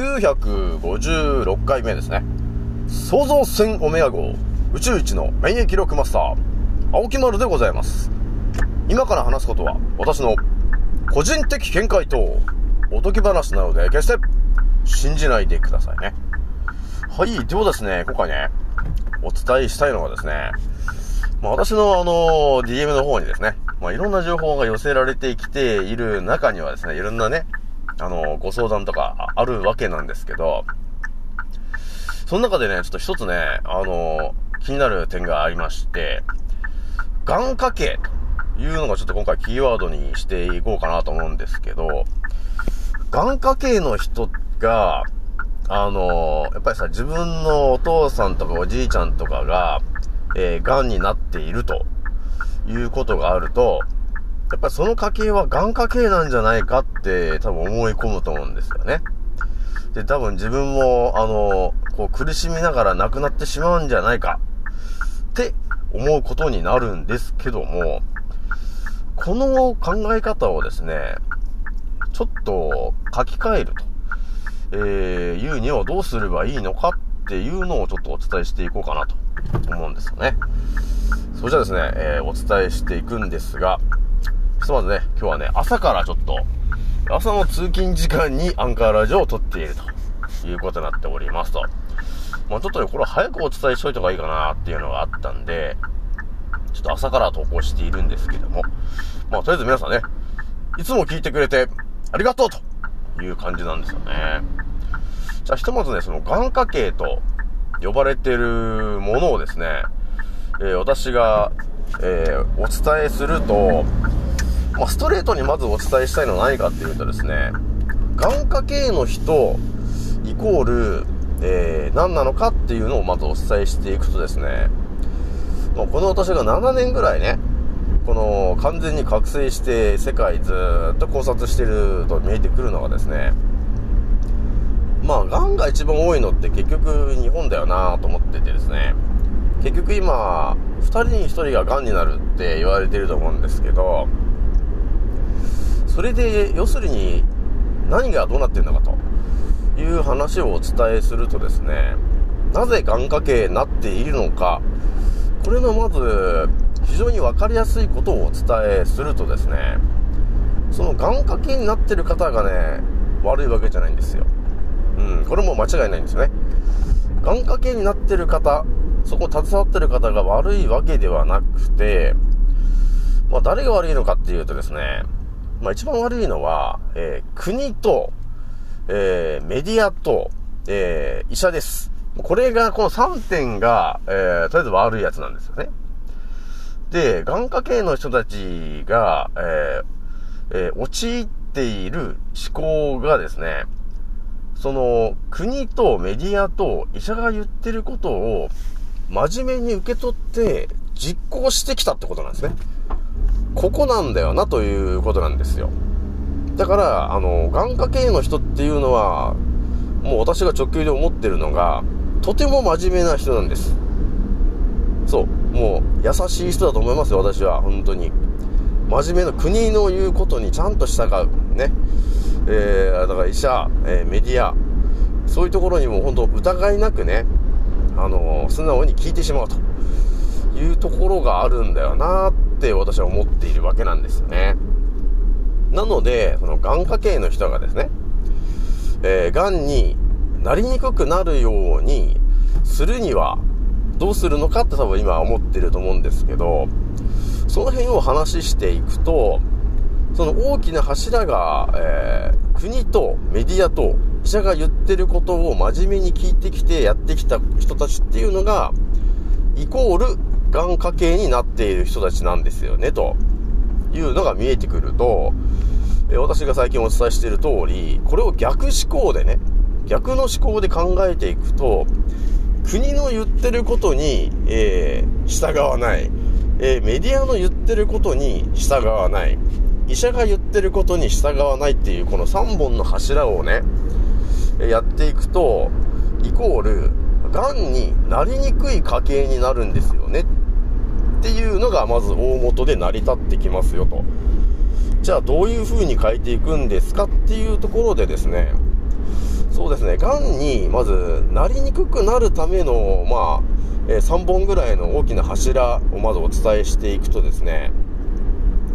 956回目ですね。創造船オメガ号宇宙一の免疫力マスター、青木丸でございます。今から話すことは私の個人的見解とおとぎ話なので決して信じないでくださいね。はい、ではですね、今回ね、お伝えしたいのはですね、まあ、私のあの、DM の方にですね、まあ、いろんな情報が寄せられてきている中にはですね、いろんなね、あの、ご相談とかあるわけなんですけど、その中でね、ちょっと一つね、あの、気になる点がありまして、願掛けというのがちょっと今回キーワードにしていこうかなと思うんですけど、願掛けの人が、あの、やっぱりさ、自分のお父さんとかおじいちゃんとかが、えー、癌になっているということがあると、やっぱりその家系は癌家系なんじゃないかって多分思い込むと思うんですよね。で、多分自分も、あの、こう苦しみながら亡くなってしまうんじゃないかって思うことになるんですけども、この考え方をですね、ちょっと書き換えると、えー、いうにはどうすればいいのかっていうのをちょっとお伝えしていこうかなと思うんですよね。それじゃあですね、えー、お伝えしていくんですが、ひとまずね、今日はね、朝からちょっと、朝の通勤時間にアンカーラジオを撮っているということになっておりますと。まあちょっとね、これ早くお伝えしといた方がいいかなっていうのがあったんで、ちょっと朝から投稿しているんですけども、まあとりあえず皆さんね、いつも聞いてくれてありがとうという感じなんですよね。じゃあひとまずね、その願掛けと呼ばれてるものをですね、えー、私が、えー、お伝えすると、まあ、ストレートにまずお伝えしたいのは何かっていうとですね、眼科系の人イコール、えー、何なのかっていうのをまずお伝えしていくとですね、まあ、この私が7年ぐらいね、この完全に覚醒して世界ずっと考察してると見えてくるのがですね、まあ、癌が一番多いのって結局日本だよなと思っててですね、結局今、2人に1人が癌になるって言われてると思うんですけど、それで、要するに、何がどうなってんのかという話をお伝えするとですね、なぜ眼科系になっているのか、これのまず、非常に分かりやすいことをお伝えするとですね、その眼科系になってる方がね、悪いわけじゃないんですよ。うん、これも間違いないんですよね。眼科系になってる方、そこ携わってる方が悪いわけではなくて、まあ誰が悪いのかっていうとですね、まあ一番悪いのは、えー、国と、えー、メディアと、えー、医者です。これが、この3点が、えー、とりあえず悪いやつなんですよね。で、眼科系の人たちが、えー、えー、陥っている思考がですね、その、国とメディアと医者が言ってることを真面目に受け取って実行してきたってことなんですね。ここなんだよなということなんですよ。だから、あの、眼科系の人っていうのは、もう私が直球で思ってるのが、とても真面目な人なんです。そう。もう、優しい人だと思いますよ、私は。本当に。真面目な国の言うことにちゃんと従う。ね。えー、だから医者、えー、メディア、そういうところにも本当疑いなくね、あのー、素直に聞いてしまうというところがあるんだよなっって私は思っているわけなんですよね。なので、その眼科系の人がですね、えー、癌になりにくくなるようにするにはどうするのかって多分今思ってると思うんですけど、その辺を話していくと、その大きな柱が、えー、国とメディアと医者が言ってることを真面目に聞いてきてやってきた人たちっていうのが、イコール、癌家系になっている人たちなんですよね、というのが見えてくると、え、私が最近お伝えしている通り、これを逆思考でね、逆の思考で考えていくと、国の言ってることに、えー、従わない、えー、メディアの言ってることに従わない、医者が言ってることに従わないっていうこの3本の柱をね、やっていくと、イコール、癌になりにくい家系になるんですよね。っていうのがまず大元で成り立ってきますよと。じゃあどういう風に変えていくんですかっていうところでですね、そうですね、がんにまずなりにくくなるための、まあ、えー、3本ぐらいの大きな柱をまずお伝えしていくとですね、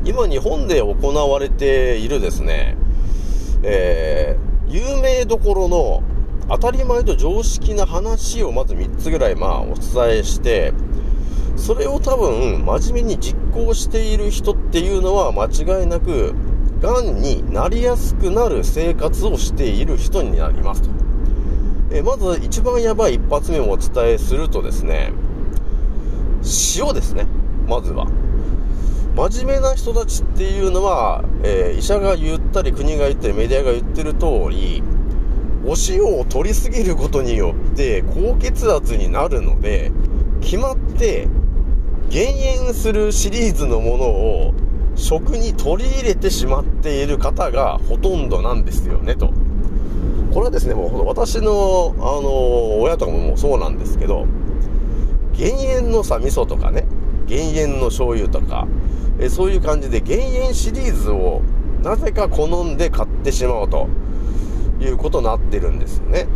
今日本で行われているですね、えー、有名どころの当たり前と常識な話をまず3つぐらいまあお伝えして、それを多分真面目に実行している人っていうのは間違いなく、がんになりやすくなる生活をしている人になりますと。えまず一番やばい一発目をお伝えするとですね、塩ですね、まずは。真面目な人たちっていうのは、えー、医者が言ったり国が言ったりメディアが言ってる通り、お塩を取りすぎることによって高血圧になるので、決まって減塩するシリーズのものを食に取り入れてしまっている方がほとんどなんですよねと。これはですね、もう私の、あの親とかもそうなんですけど、減塩のさ、味噌とかね、減塩の醤油とか、えそういう感じで減塩シリーズをなぜか好んで買ってしまうと。いうことになってるんですよね。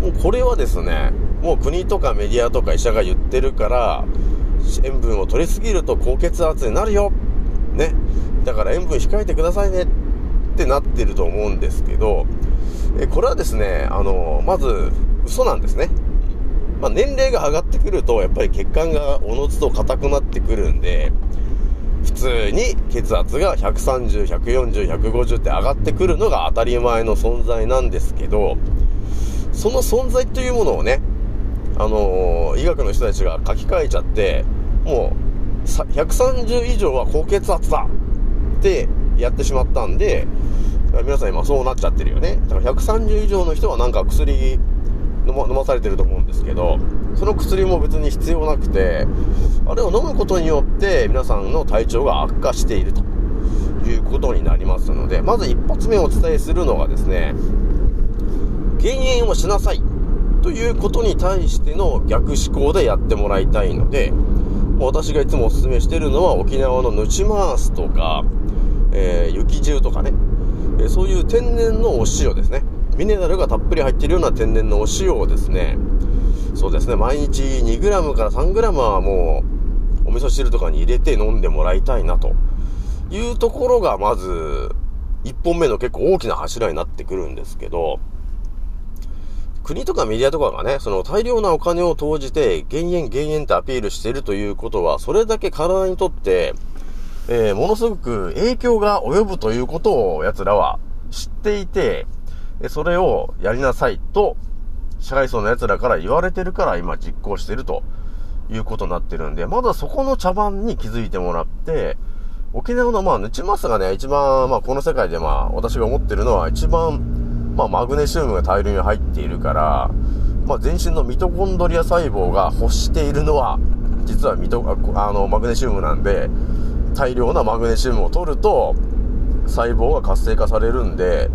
もうこれはですね、もう国とかメディアとか医者が言ってるから、塩分を取りすぎると高血圧になるよ。ね。だから塩分控えてくださいねってなってると思うんですけど、えこれはですね、あの、まず嘘なんですね。まあ、年齢が上がってくると、やっぱり血管がおのずと硬くなってくるんで、普通に血圧が130、140、150って上がってくるのが当たり前の存在なんですけど、その存在というものをね、あの、医学の人たちが書き換えちゃって、もう、130以上は高血圧だってやってしまったんで、皆さん今そうなっちゃってるよね。だから130以上の人はなんか薬飲ま飲まされてると思うんですけど、その薬も別に必要なくて、あれを飲むことによって皆さんの体調が悪化しているということになりますので、まず一発目お伝えするのがですね、減塩をしなさいということに対しての逆思考でやってもらいたいので、私がいつもお勧めしているのは沖縄のヌチマースとか、えー、雪汁とかね、えー、そういう天然のお塩ですね。ミネラルがたっぷり入っているような天然のお塩をですね、そうですね、毎日 2g から 3g はもう、お味噌汁とかに入れて飲んでもらいたいなというところが、まず、1本目の結構大きな柱になってくるんですけど、国とかメディアとかがね、その大量なお金を投じて、減塩減塩ってアピールしてるということは、それだけ体にとって、えー、ものすごく影響が及ぶということを奴らは知っていて、それをやりなさいと社会層の奴らから言われてるから今実行してるということになってるんで、まだそこの茶番に気づいてもらって、沖縄のまあ、ヌチマスがね、一番、まあ、この世界でまあ、私が思ってるのは一番、まあ、マグネシウムが大量に入っているから、まあ、全身のミトコンドリア細胞が欲しているのは、実はミト、あの、マグネシウムなんで、大量なマグネシウムを取ると、細胞が活性化されるんで、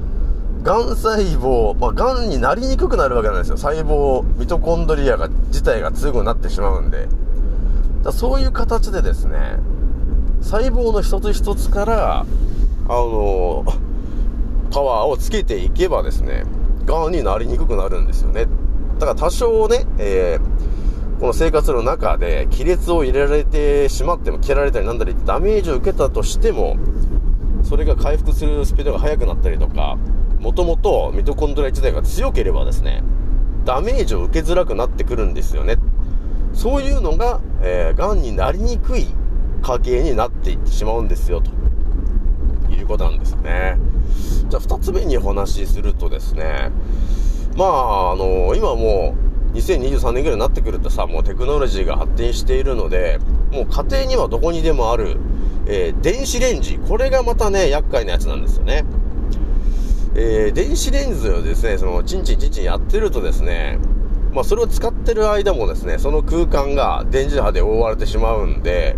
がん細胞、まあ、がんになりにくくなるわけなんですよ。細胞、ミトコンドリアが、自体が強くなってしまうんで。だそういう形でですね、細胞の一つ一つから、あのパワーをつけていけばですね、がんになりにくくなるんですよね。だから多少ね、えー、この生活の中で亀裂を入れられてしまっても、切られたりなんだりダメージを受けたとしても、それが回復するスピードが速くなったりとか、もともとミトコンドリア自体が強ければですね、ダメージを受けづらくなってくるんですよね。そういうのが、えー、癌になりにくい家系になっていってしまうんですよ、ということなんですね。じゃあ、二つ目にお話しするとですね、まあ、あの、今もう、2023年ぐらいになってくるとさ、もうテクノロジーが発展しているので、もう家庭にはどこにでもある、えー、電子レンジ。これがまたね、厄介なやつなんですよね。えー、電子レンズをですね、その、チンチンチンチンやってるとですね、まあ、それを使ってる間もですね、その空間が電磁波で覆われてしまうんで、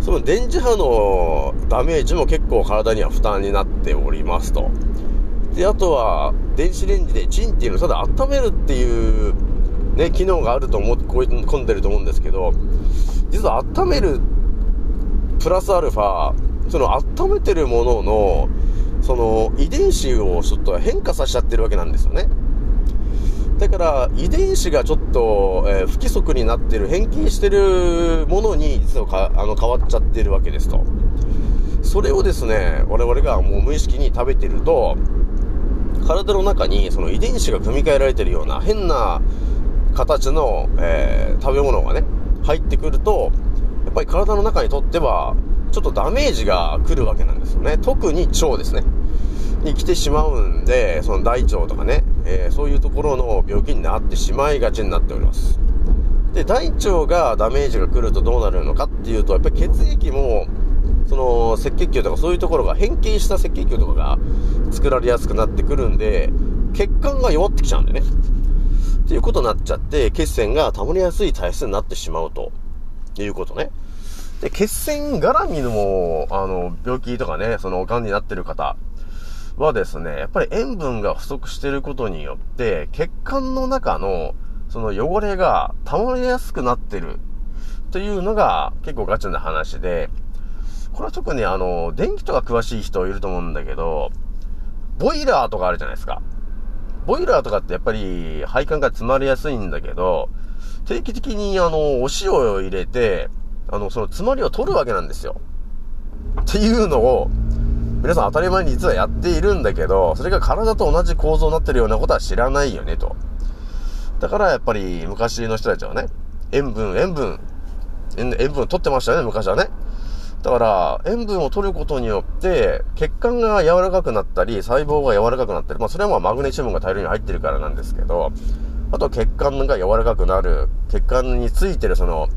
その電磁波のダメージも結構体には負担になっておりますと。で、あとは、電子レンジでチンっていうのをただ温めるっていう、ね、機能があると思って、込んでると思うんですけど、実は温める、プラスアルファ、その温めてるものの、その遺伝子をちょっと変化させちゃってるわけなんですよね。から遺伝子がちょっと、えー、不規則になってる、変形してるものに実はかあの変わっちゃってるわけですと。それをですね、我々がもう無意識に食べてると、体の中にその遺伝子が組み換えられてるような変な形の、えー、食べ物がね、入ってくると、やっぱり体の中にとっては、ちょっとダメージが来るわけなんですよね。特に腸ですね。に来てしまうんで、その大腸とかね、えー、そういうところの病気になってしまいがちになっております。で、大腸がダメージが来るとどうなるのかっていうと、やっぱり血液も、その赤血球とかそういうところが変形した赤血球とかが作られやすくなってくるんで、血管が弱ってきちゃうんでね。っていうことになっちゃって、血栓が溜まりやすい体質になってしまうということね。で、血栓絡みの、あの、病気とかね、その、癌になってる方はですね、やっぱり塩分が不足してることによって、血管の中の、その汚れが溜まりやすくなってるというのが結構ガチな話で、これは特にあの、電気とか詳しい人いると思うんだけど、ボイラーとかあるじゃないですか。ボイラーとかってやっぱり配管が詰まりやすいんだけど、定期的にあの、お塩を入れて、あの、その詰まりを取るわけなんですよ。っていうのを、皆さん当たり前に実はやっているんだけど、それが体と同じ構造になってるようなことは知らないよね、と。だからやっぱり昔の人たちはね、塩分、塩分、塩分取ってましたよね、昔はね。だから、塩分を取ることによって、血管が柔らかくなったり、細胞が柔らかくなったり、まあそれはまあマグネシウムが大量に入ってるからなんですけど、あと血管が柔らかくなる、血管についてるその、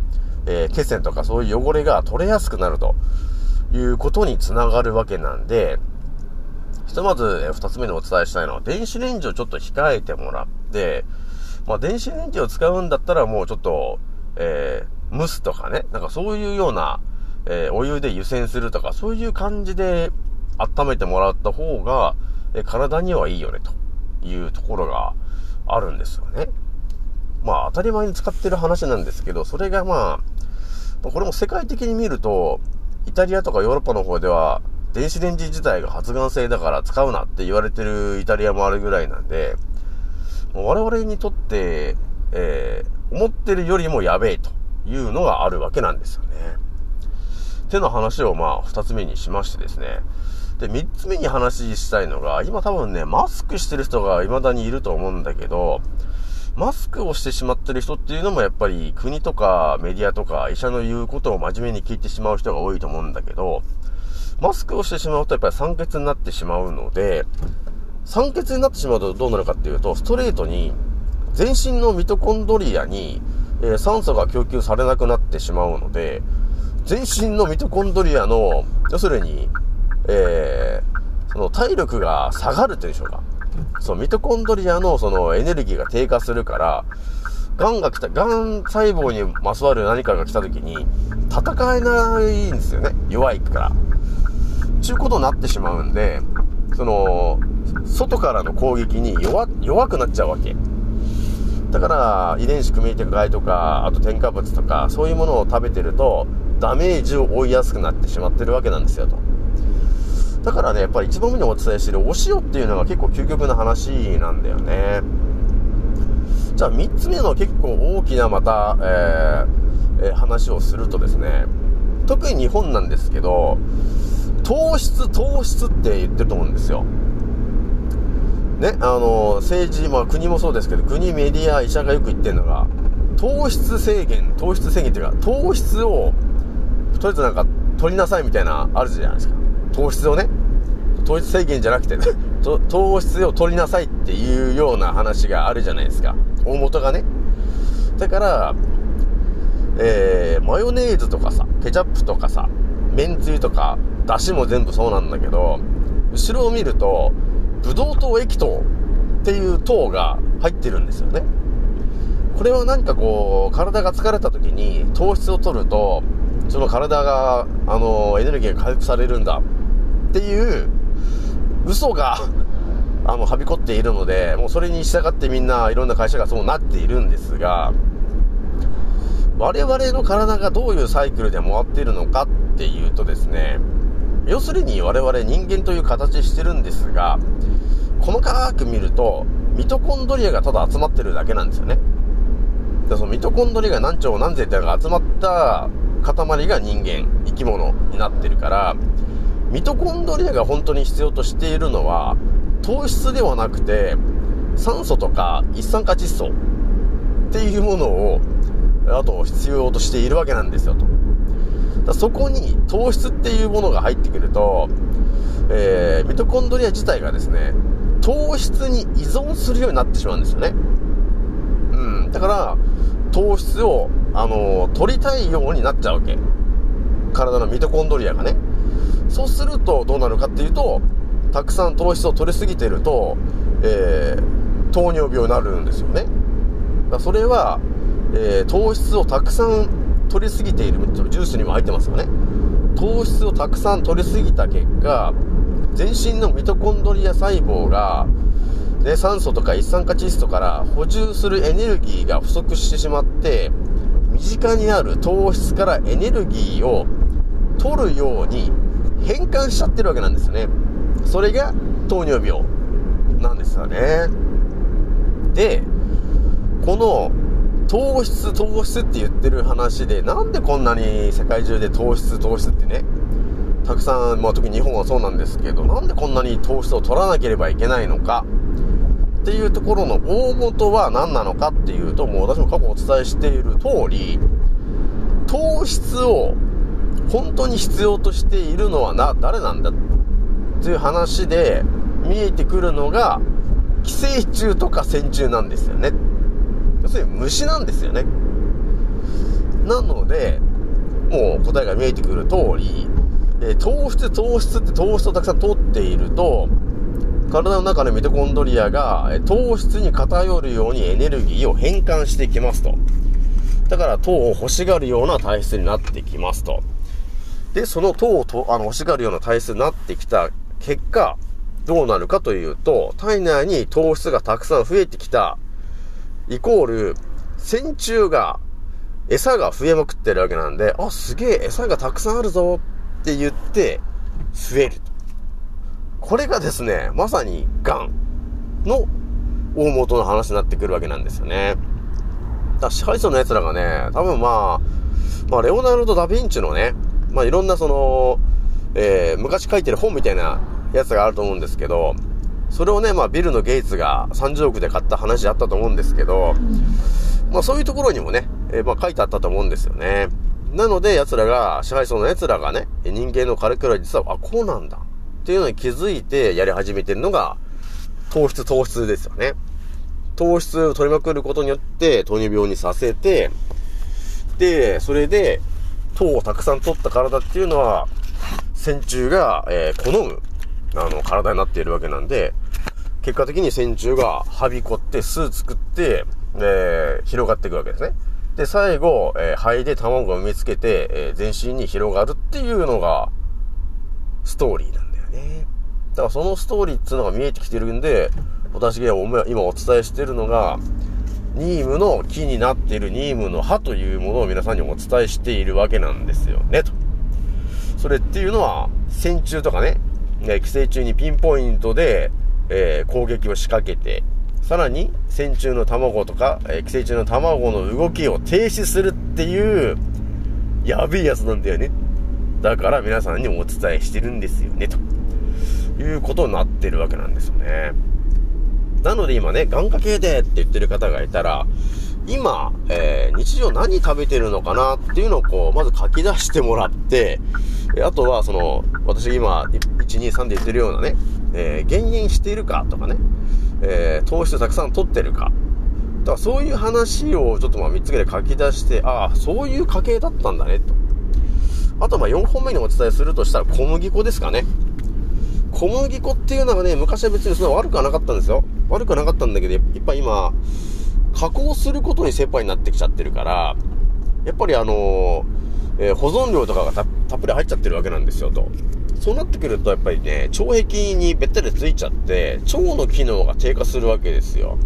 えー、血栓とかそういう汚れが取れやすくなるということにつながるわけなんで、ひとまず、えー、二つ目にお伝えしたいのは、電子レンジをちょっと控えてもらって、まあ電子レンジを使うんだったらもうちょっと、えー、蒸すとかね、なんかそういうような、えー、お湯で湯煎するとか、そういう感じで温めてもらった方が、えー、体にはいいよね、というところがあるんですよね。まあ、当たり前に使ってる話なんですけど、それがまあ、これも世界的に見ると、イタリアとかヨーロッパの方では、電子レンジ自体が発がん性だから使うなって言われてるイタリアもあるぐらいなんで、我々にとって、えー、思ってるよりもやべえというのがあるわけなんですよね。っての話をまあ、二つ目にしましてですね。で、三つ目に話したいのが、今多分ね、マスクしてる人が未だにいると思うんだけど、マスクをしてしまってる人っていうのもやっぱり国とかメディアとか医者の言うことを真面目に聞いてしまう人が多いと思うんだけど、マスクをしてしまうとやっぱり酸欠になってしまうので、酸欠になってしまうとどうなるかっていうと、ストレートに全身のミトコンドリアに、え、酸素が供給されなくなってしまうので、全身のミトコンドリアの、要するに、えー、その体力が下がるというんでしょうか。そう、ミトコンドリアのそのエネルギーが低下するから、癌が来た、癌細胞にまつわる何かが来た時に、戦えないんですよね。弱いから。ちゅうことになってしまうんで、その、外からの攻撃に弱、弱くなっちゃうわけ。だから、遺伝子組み換えとか、あと添加物とか、そういうものを食べてると、ダメージを負いやすくなってしまってるわけなんですよと。だからね、やっぱり一番目にお伝えしてるお塩っていうのが結構究極な話なんだよね。じゃあ三つ目の結構大きなまた、えー、えー、話をするとですね、特に日本なんですけど、糖質、糖質って言ってると思うんですよ。ね、あの、政治、まあ国もそうですけど、国、メディア、医者がよく言ってるのが、糖質制限、糖質制限っていうか、糖質をとりあえずなんか取りなさいみたいなあるじゃないですか糖質をね糖質制限じゃなくて、ね、糖質を取りなさいっていうような話があるじゃないですか。大元がね。だからえー、マヨネーズとかさケチャップとかさめんつゆとかだしも全部そうなんだけど後ろを見るとブドウ糖液糖っていう糖が入ってるんですよね。これは何かこう体が疲れた時に糖質を取るとその体が、あの、エネルギーが回復されるんだっていう嘘があの、はびこっているので、もうそれに従ってみんないろんな会社がそうなっているんですが、我々の体がどういうサイクルで回っているのかっていうとですね、要するに我々人間という形してるんですが、細かく見ると、ミトコンドリアがただ集まってるだけなんですよね。でそのミトコンドリアが何兆何千ってのが集まった塊が人間、生き物になってるから、ミトコンドリアが本当に必要としているのは、糖質ではなくて、酸素とか一酸化窒素っていうものを、あと必要としているわけなんですよと。だそこに糖質っていうものが入ってくると、えー、ミトコンドリア自体がですね、糖質に依存するようになってしまうんですよね。うん。だから、糖質を、あのー、取りたいようになっちゃうわけ。体のミトコンドリアがね。そうするとどうなるかっていうと、たくさん糖質を取りすぎてると、えー、糖尿病になるんですよね。だそれは、えー、糖質をたくさん取りすぎている、ジュースにも入ってますよね。糖質をたくさん取りすぎた結果、全身のミトコンドリア細胞が、ね、酸素とか一酸化窒素から補充するエネルギーが不足してしまって、身近にある糖質からエネルギーを取るように変換しちゃってるわけなんですよね。それが糖尿病なんですよね。で、この糖質、糖質って言ってる話で、なんでこんなに世界中で糖質、糖質ってね、たくさん、まあ特に日本はそうなんですけど、なんでこんなに糖質を取らなければいけないのか、っていうところの大元は何なのかっていうと、もう私も過去お伝えしている通り、糖質を本当に必要としているのはな、誰なんだっていう話で見えてくるのが、寄生虫とか線虫なんですよね。要するに虫なんですよね。なので、もう答えが見えてくる通り、え、糖質、糖質って糖質をたくさん取っていると、体の中のミトコンドリアが、糖質に偏るようにエネルギーを変換してきますと。だから糖を欲しがるような体質になってきますと。で、その糖をとあの欲しがるような体質になってきた結果、どうなるかというと、体内に糖質がたくさん増えてきたイコール、線虫が、餌が増えまくってるわけなんで、あ、すげえ、餌がたくさんあるぞって言って、増える。これがですね、まさに、癌の大元の話になってくるわけなんですよね。だ支配層の奴らがね、多分まあ、まあ、レオナルド・ダ・ヴィンチのね、まあ、いろんなその、えー、昔書いてる本みたいなやつがあると思うんですけど、それをね、まあ、ビルのゲイツが30億で買った話あったと思うんですけど、まあ、そういうところにもね、えー、まあ、書いてあったと思うんですよね。なので、奴らが、支配層の奴らがね、人間のカリキュラ実は、あ、こうなんだ。っていうのに気づいてやり始めてるのが、糖質、糖質ですよね。糖質を取りまくることによって、糖尿病にさせて、で、それで、糖をたくさん取った体っていうのは、線虫が、えー、好む、あの、体になっているわけなんで、結果的に線虫がはびこって巣作って、えー、広がっていくわけですね。で、最後、えー、肺で卵を産みつけて、えー、全身に広がるっていうのが、ストーリーなんだよね。だからそのストーリーっていうのが見えてきてるんで、私が今お伝えしてるのが、ニームの木になっているニームの葉というものを皆さんにお伝えしているわけなんですよね、と。それっていうのは、線虫とかね、寄生虫にピンポイントで、えー、攻撃を仕掛けて、さらに線虫の卵とか、えー、寄生虫の卵の動きを停止するっていう、やべえやつなんだよね。だから皆さんにお伝えしてるんですよね、ということになってるわけなんですよね。なので今ね、願掛けでって言ってる方がいたら、今、えー、日常何食べてるのかなっていうのをこう、まず書き出してもらって、あとはその、私今、1、2、3で言ってるようなね、えー、減塩しているかとかね、えー、糖質たくさん取ってるか。だからそういう話をちょっとまあ3つぐらい書き出して、ああ、そういう家系だったんだね、と。あとまあ4本目にお伝えするとしたら小麦粉ですかね。小麦粉っていうのがね、昔は別にそんな悪くはなかったんですよ。悪くはなかったんだけど、やっぱ今、加工することに切羽になってきちゃってるから、やっぱりあのー、えー、保存料とかがたっぷり入っちゃってるわけなんですよ、と。そうなってくると、やっぱりね、腸壁にべったりついちゃって、腸の機能が低下するわけですよ。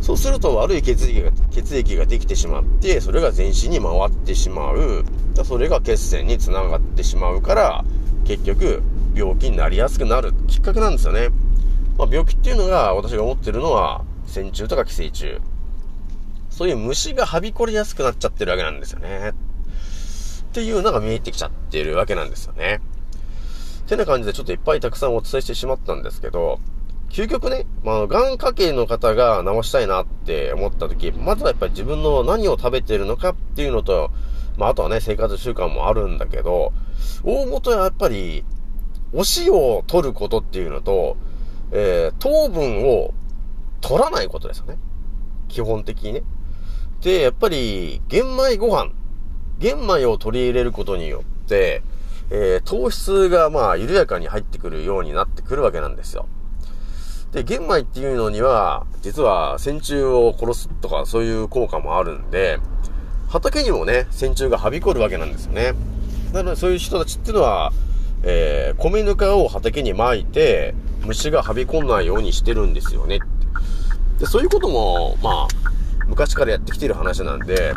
そうすると悪い血液が、血液ができてしまって、それが全身に回ってしまう。それが血栓につながってしまうから、結局、病気になりやすくなるきっかけなんですよね。まあ、病気っていうのが私が思ってるのは、線虫とか寄生虫。そういう虫がはびこりやすくなっちゃってるわけなんですよね。っていうのが見えてきちゃってるわけなんですよね。てな感じでちょっといっぱいたくさんお伝えしてしまったんですけど、究極ね、まあ、がん家系の方が治したいなって思った時、まずはやっぱり自分の何を食べてるのかっていうのと、まあ、あとはね、生活習慣もあるんだけど、大元はやっぱり、お塩を取ることっていうのと、えー、糖分を取らないことですよね。基本的にね。で、やっぱり、玄米ご飯、玄米を取り入れることによって、えー、糖質がまあ緩やかに入ってくるようになってくるわけなんですよ。で、玄米っていうのには、実は線虫を殺すとかそういう効果もあるんで、畑にもね、線虫がはびこるわけなんですよね。なのでそういう人たちっていうのは、えー、米ぬかを畑に巻いて、虫がはびこんないようにしてるんですよね。で、そういうことも、まあ、昔からやってきてる話なんで、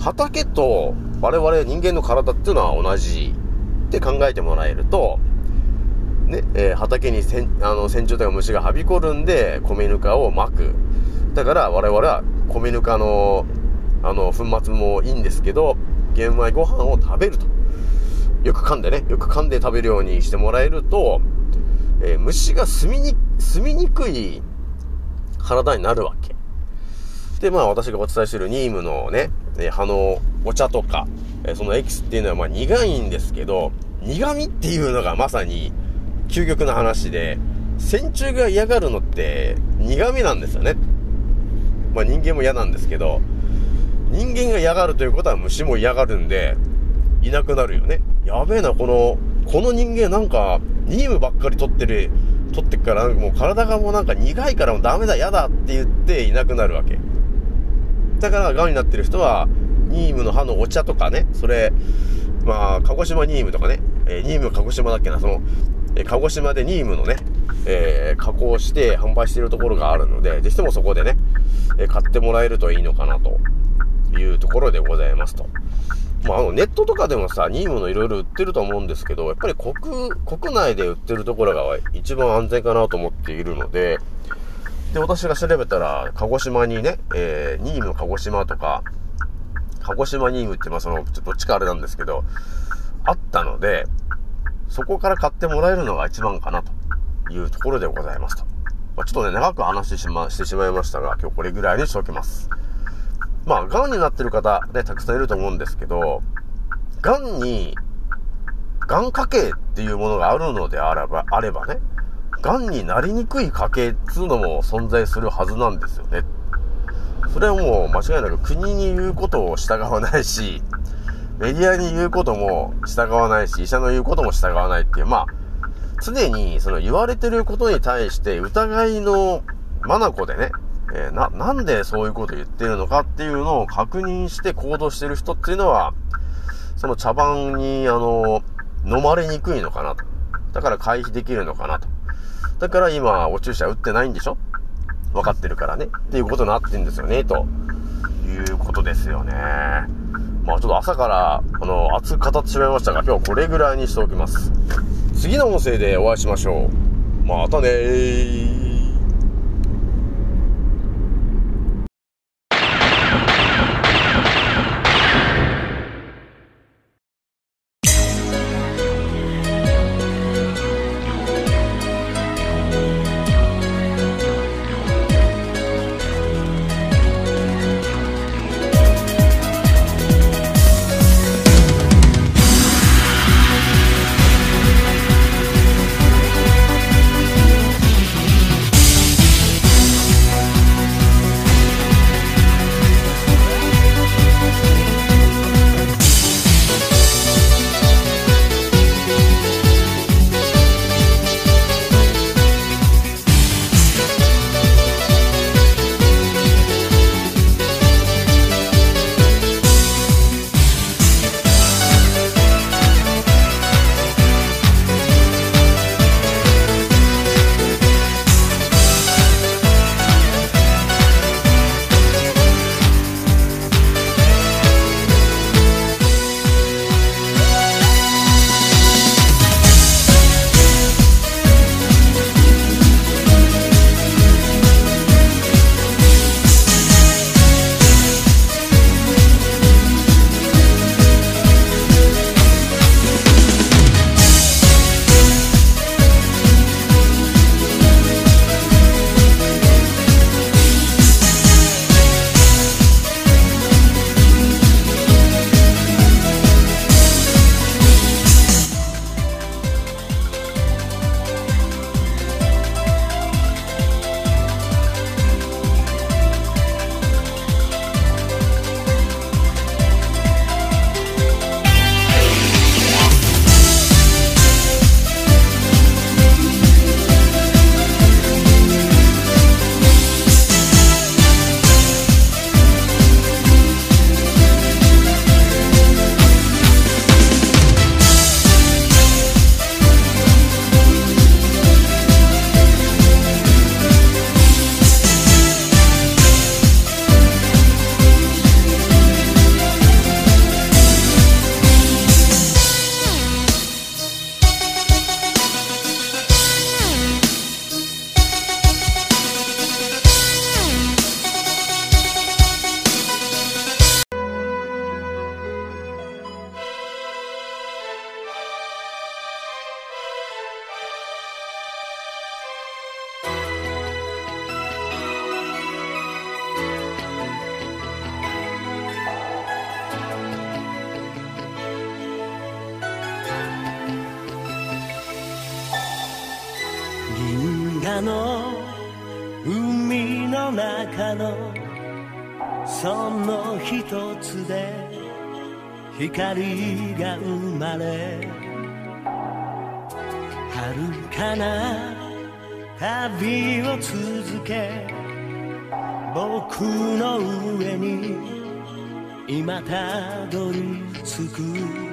畑と我々人間の体っていうのは同じって考えてもらえると、ね、えー、畑にせん、あの、線虫とか虫がはびこるんで、米ぬかを巻く。だから我々は米ぬかの、あの、粉末もいいんですけど、玄米ご飯を食べると。よく噛んでね、よく噛んで食べるようにしてもらえると、えー、虫が住みに、住みにくい体になるわけ。で、まあ私がお伝えしているニームのね、え、葉のお茶とか、えー、そのエキスっていうのはまあ苦いんですけど、苦味っていうのがまさに究極の話で、線虫が嫌がるのって苦味なんですよね。まあ人間も嫌なんですけど、人間が嫌がるということは虫も嫌がるんで、いなくなるよね。やべえな、この、この人間なんか、ニームばっかり取ってる、取ってっから、もう体がもうなんか苦いからもうダメだ、嫌だって言っていなくなるわけ。だから、癌になってる人は、ニームの葉のお茶とかね、それ、まあ、鹿児島ニームとかね、えー、ニーム鹿児島だっけな、その、え鹿児島でニームのね、えー、加工して販売しているところがあるので、ぜひともそこでね、え、買ってもらえるといいのかなというところでございますと。まあ、あの、ネットとかでもさ、ニームのいろいろ売ってると思うんですけど、やっぱり国、国内で売ってるところが一番安全かなと思っているので、で、私が調べたら、鹿児島にね、えー、ニーム鹿児島とか、鹿児島ニームってまあその、どっちかあれなんですけど、あったので、そこから買ってもらえるのが一番かなというところでございますと。まあ、ちょっとね、長く話してしま、してしまいましたが、今日これぐらいにしておきます。まあ、癌になってる方ね、たくさんいると思うんですけど、癌に、癌家系っていうものがあるのであれば、あればね、癌になりにくい家系っつうのも存在するはずなんですよね。それはもう間違いなく国に言うことを従わないし、メディアに言うことも従わないし、医者の言うことも従わないっていう、まあ、常にその言われてることに対して疑いの眼でね、えー、な、なんでそういうこと言ってるのかっていうのを確認して行動してる人っていうのは、その茶番に、あの、飲まれにくいのかなと。だから回避できるのかなと。だから今、お注射打ってないんでしょ？分かってるからね。っていうことになってんですよね、ということですよね。まあちょっと朝から、あの、熱く語ってしまいましたが、今日はこれぐらいにしておきます。次の音声でお会いしましょう。またねー。の海の中のその一つで光が生まれ遥かな旅を続け僕の上に今たどり着く。